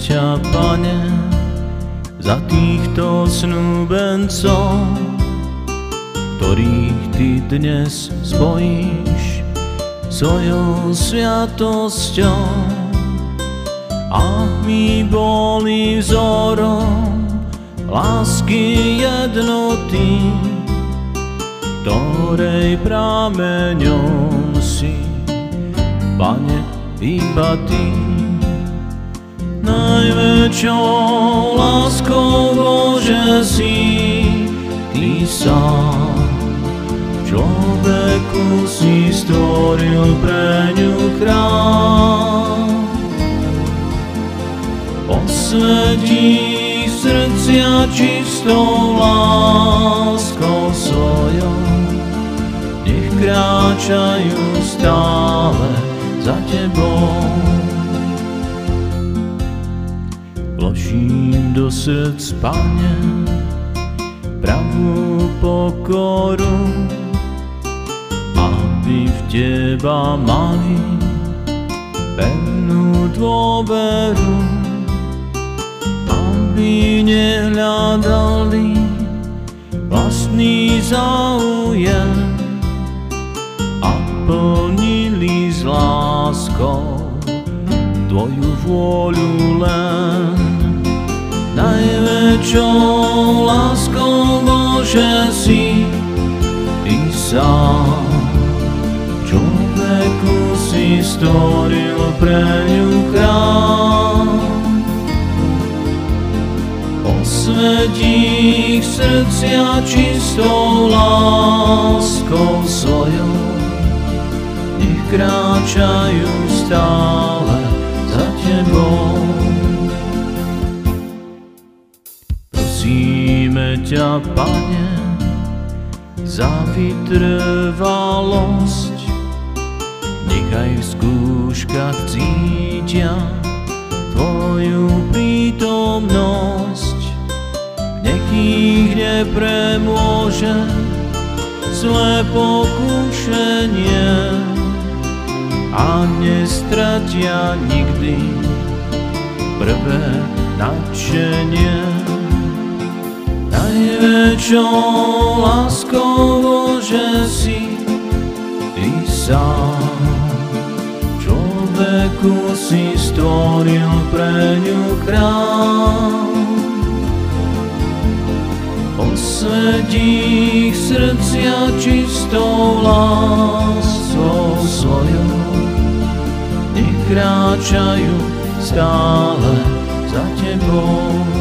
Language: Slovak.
ťa, Pane, za týchto snúbencov, ktorých Ty dnes spojíš svojou sviatosťou. A my boli vzorom lásky jednoty, ktorej prameňom si, Pane, iba Ty. Najväčšou láskou Bože si Ty sám. Človeku si stvoril pre ňu chrám. Posvetí srdcia čistou láskou svojou, nech kráčajú stále za Tebou. Vložím do srdc, Pane, pravú pokoru, aby v Teba mali pevnú dôveru, aby nehľadali vlastný záujem a plnili s láskou Tvoju vôľu len. Najväčšou láskou Bože si Ty sám. Človeku si stvoril pre ňu chrám. Osvetí ich srdcia čistou láskou svojou, nech kráčajú stále ťa, Pane, za vytrvalosť, nechaj v skúškach cítia Tvoju prítomnosť, nech ich nepremôže zlé pokušenie a nestratia nikdy prvé nadšenie. Najväčšou láskou Bože si Ty sám. Človeku si stvoril pre ňu chrám. Osvetí ich srdcia čistou láskou svojou, nech kráčajú stále za Tebou.